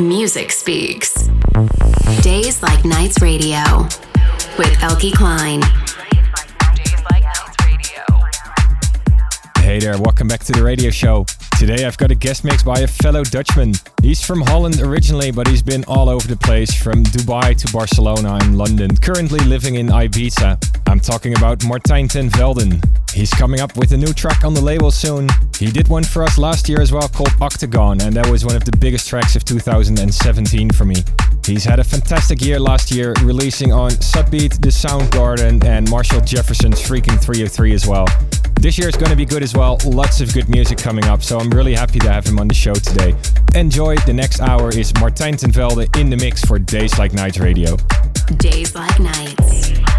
Music Speaks. Days Like Nights Radio with Eelke Kleijn. Hey there, welcome back to the radio show. Today I've got a guest mix by a fellow Dutchman. He's from Holland originally, but he's been all over the place from Dubai to Barcelona and London, currently living in Ibiza. I'm talking about Martijn ten Velden. He's coming up with a new track on the label soon. He did one for us last year as well called Octagon, and that was one of the biggest tracks of 2017 for me. He's had a fantastic year last year, releasing on Subbeat, The Soundgarden, and Marshall Jefferson's Freaking 303 as well. This year is going to be good as well. Lots of good music coming up, so I'm really happy to have him on the show today. Enjoy. The next hour is Martijn ten in the mix for Days Like Nights Radio. Days Like Nights.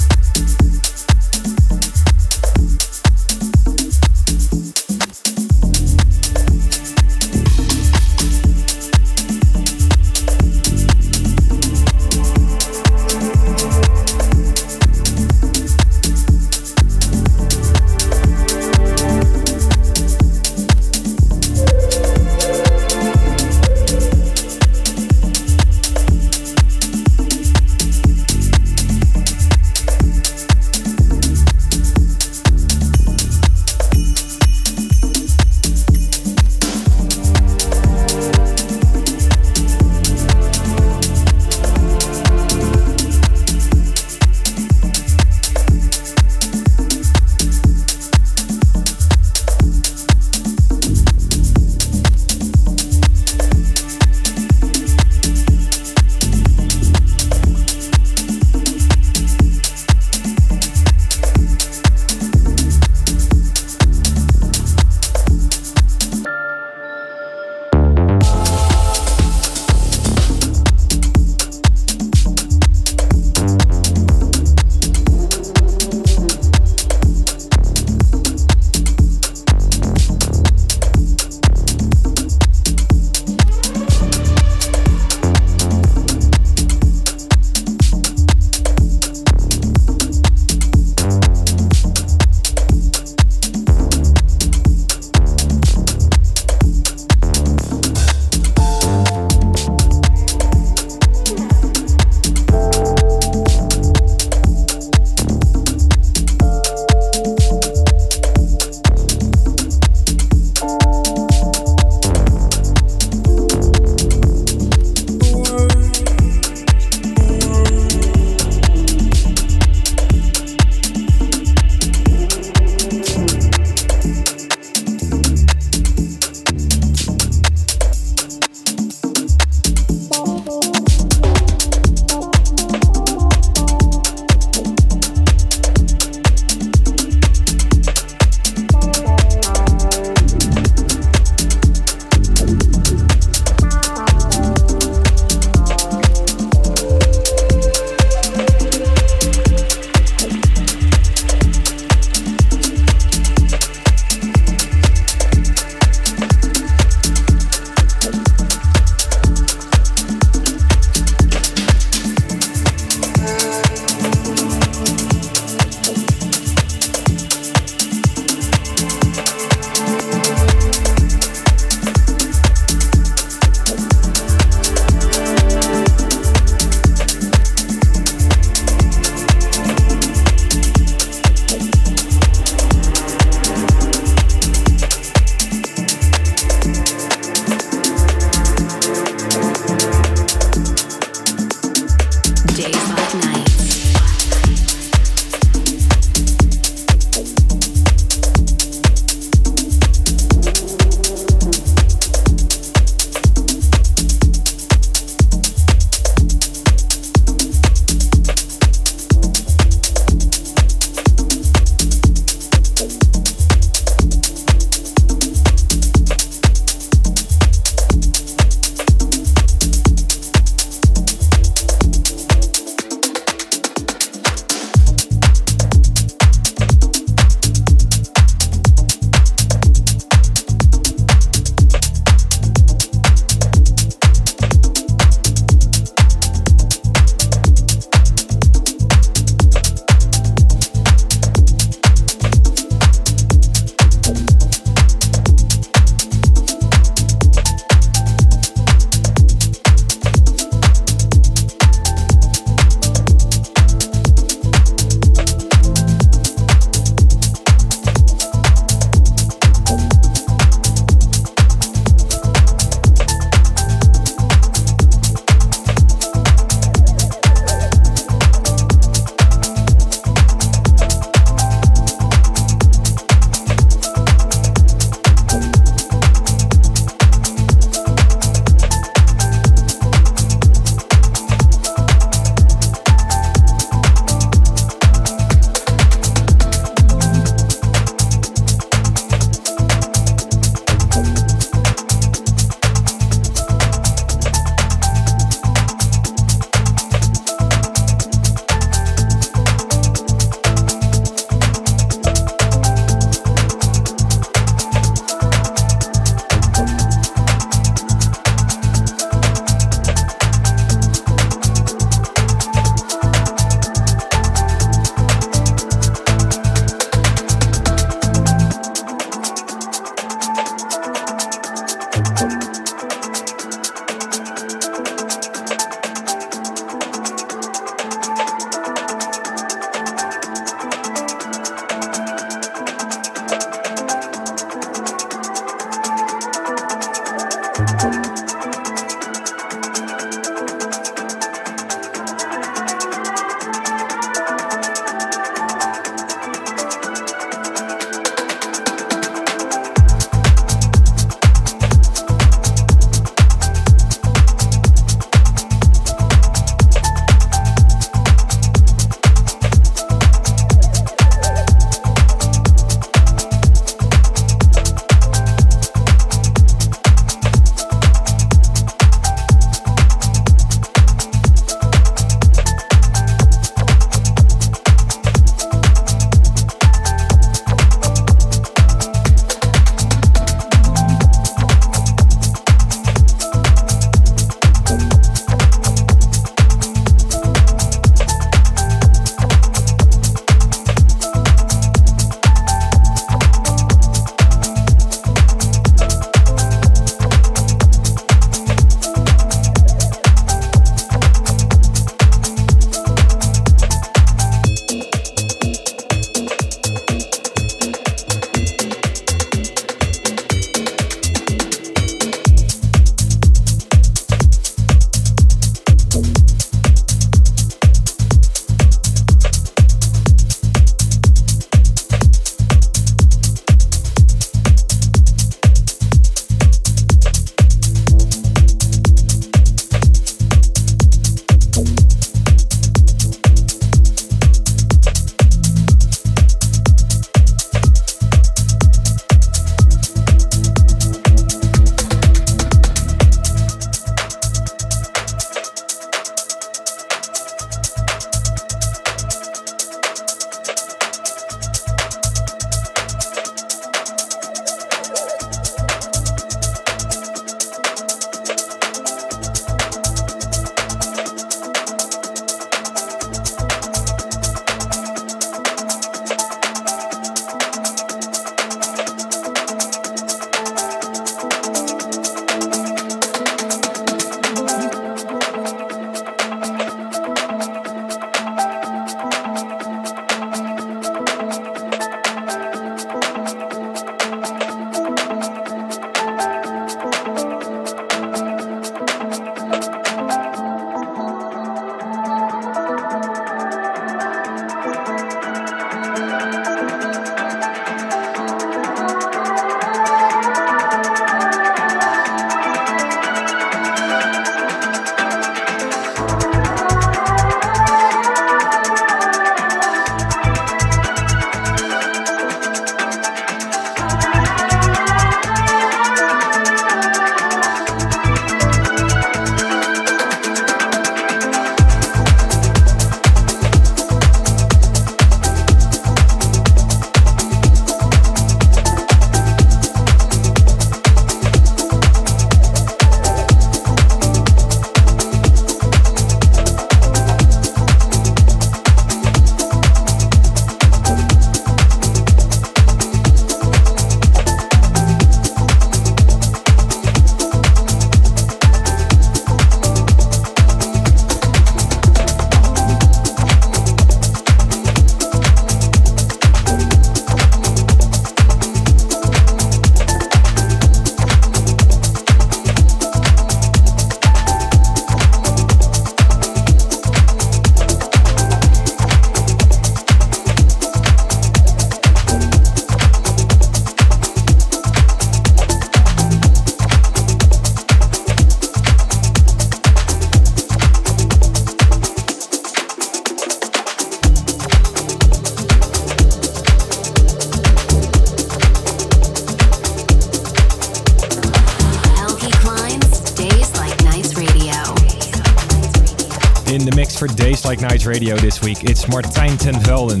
Like Nights Radio this week. It's Martijn ten Velden.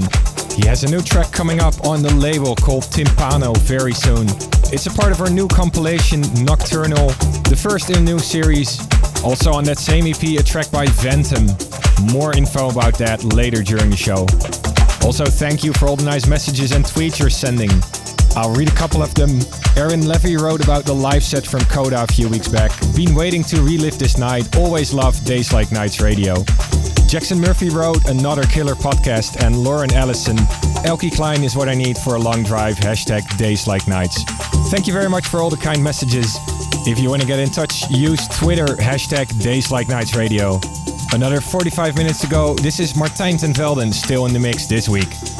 He has a new track coming up on the label called Timpano very soon. It's a part of our new compilation Nocturnal, the first in a new series. Also on that same EP, a track by Ventum. More info about that later during the show. Also, thank you for all the nice messages and tweets you're sending. I'll read a couple of them. Aaron Levy wrote about the live set from Coda a few weeks back. Been waiting to relive this night. Always loved Days Like Nights Radio. Jackson Murphy wrote another killer podcast, and Lauren Ellison, Eelke Kleijn is what I need for a long drive. Hashtag Days Like Nights. Thank you very much for all the kind messages. If you want to get in touch, use Twitter hashtag Days Like Nights Radio. Another 45 minutes to go. This is Martijn ten Velden still in the mix this week.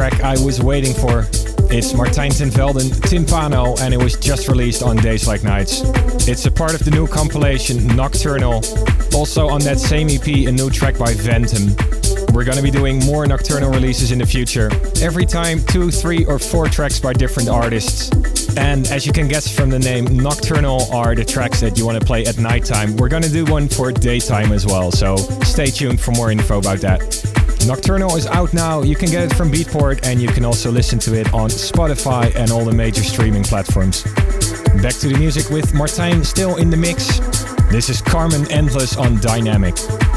I was waiting for. It's Martijn ten Velden Timpano and it was just released on Days Like Nights. It's a part of the new compilation Nocturnal. Also on that same EP, a new track by Ventum. We're gonna be doing more Nocturnal releases in the future. Every time, two, three, or four tracks by different artists. And as you can guess from the name, Nocturnal are the tracks that you want to play at nighttime. We're gonna do one for daytime as well, so stay tuned for more info about that. Nocturnal is out now. You can get it from Beatport and you can also listen to it on Spotify and all the major streaming platforms. Back to the music with Martijn still in the mix. This is Carmen Endless on Diynamic.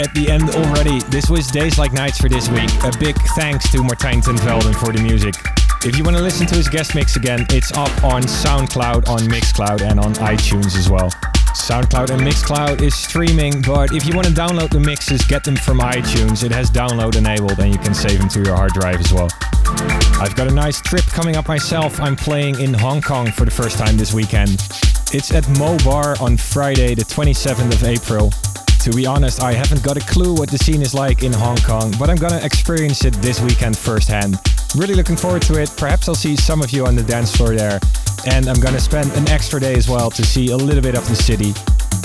At the end already. This was Days Like Nights for this week. A big thanks to Martijn ten Velden for the music. If you want to listen to his guest mix again, it's up on SoundCloud, on Mixcloud, and on iTunes as well. SoundCloud and Mixcloud is streaming, but if you want to download the mixes, get them from iTunes. It has download enabled and you can save them to your hard drive as well. I've got a nice trip coming up myself. I'm playing in Hong Kong for the first time this weekend. It's at Mo Bar on Friday, the 27th of April. To be honest, I haven't got a clue what the scene is like in Hong Kong, but I'm gonna experience it this weekend firsthand. Really looking forward to it. Perhaps I'll see some of you on the dance floor there. And I'm gonna spend an extra day as well to see a little bit of the city.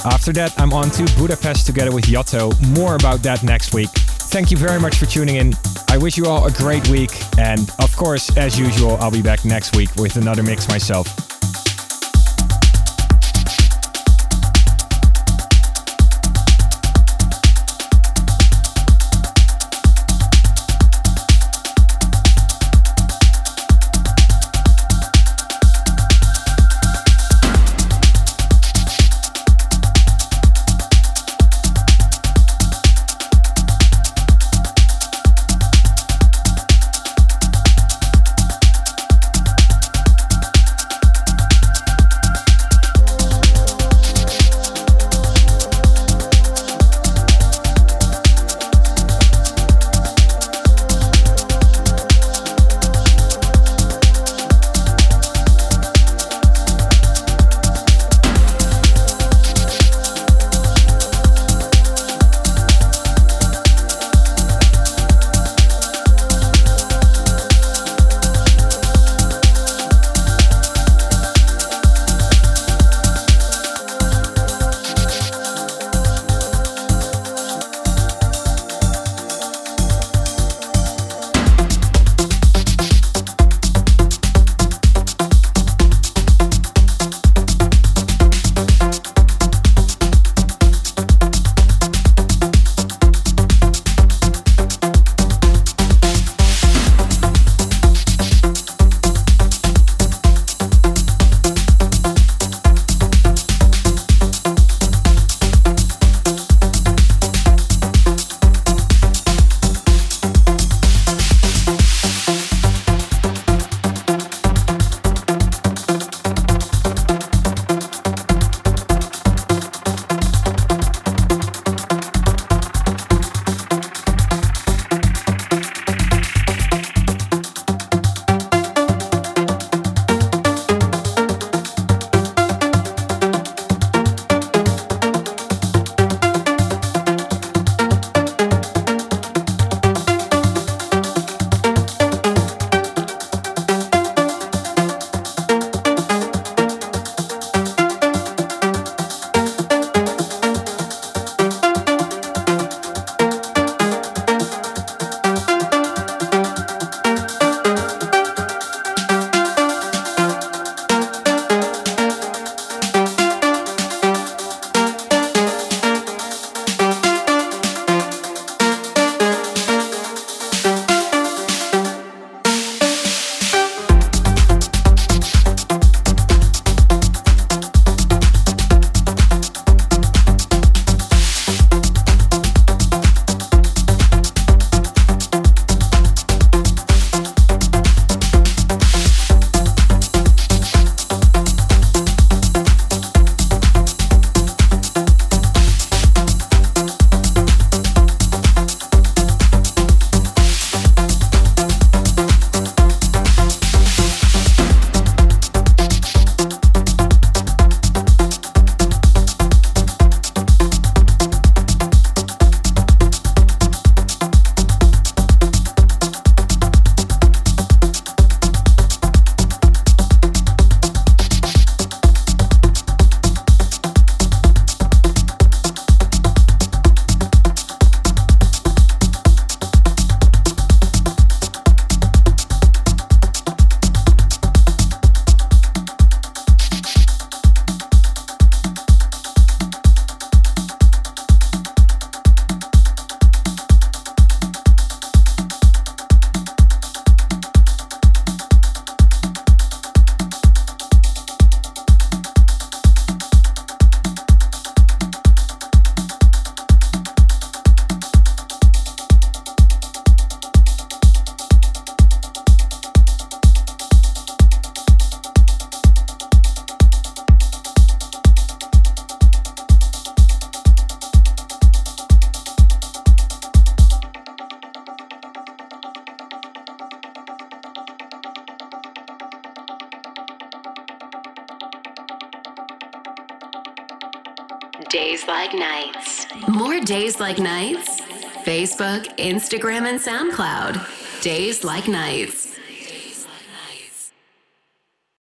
After that, I'm on to Budapest together with Yotto. More about that next week. Thank you very much for tuning in. I wish you all a great week. And of course, as usual, I'll be back next week with another mix myself. Like Nights? Facebook, Instagram, and SoundCloud. Days Like Nights.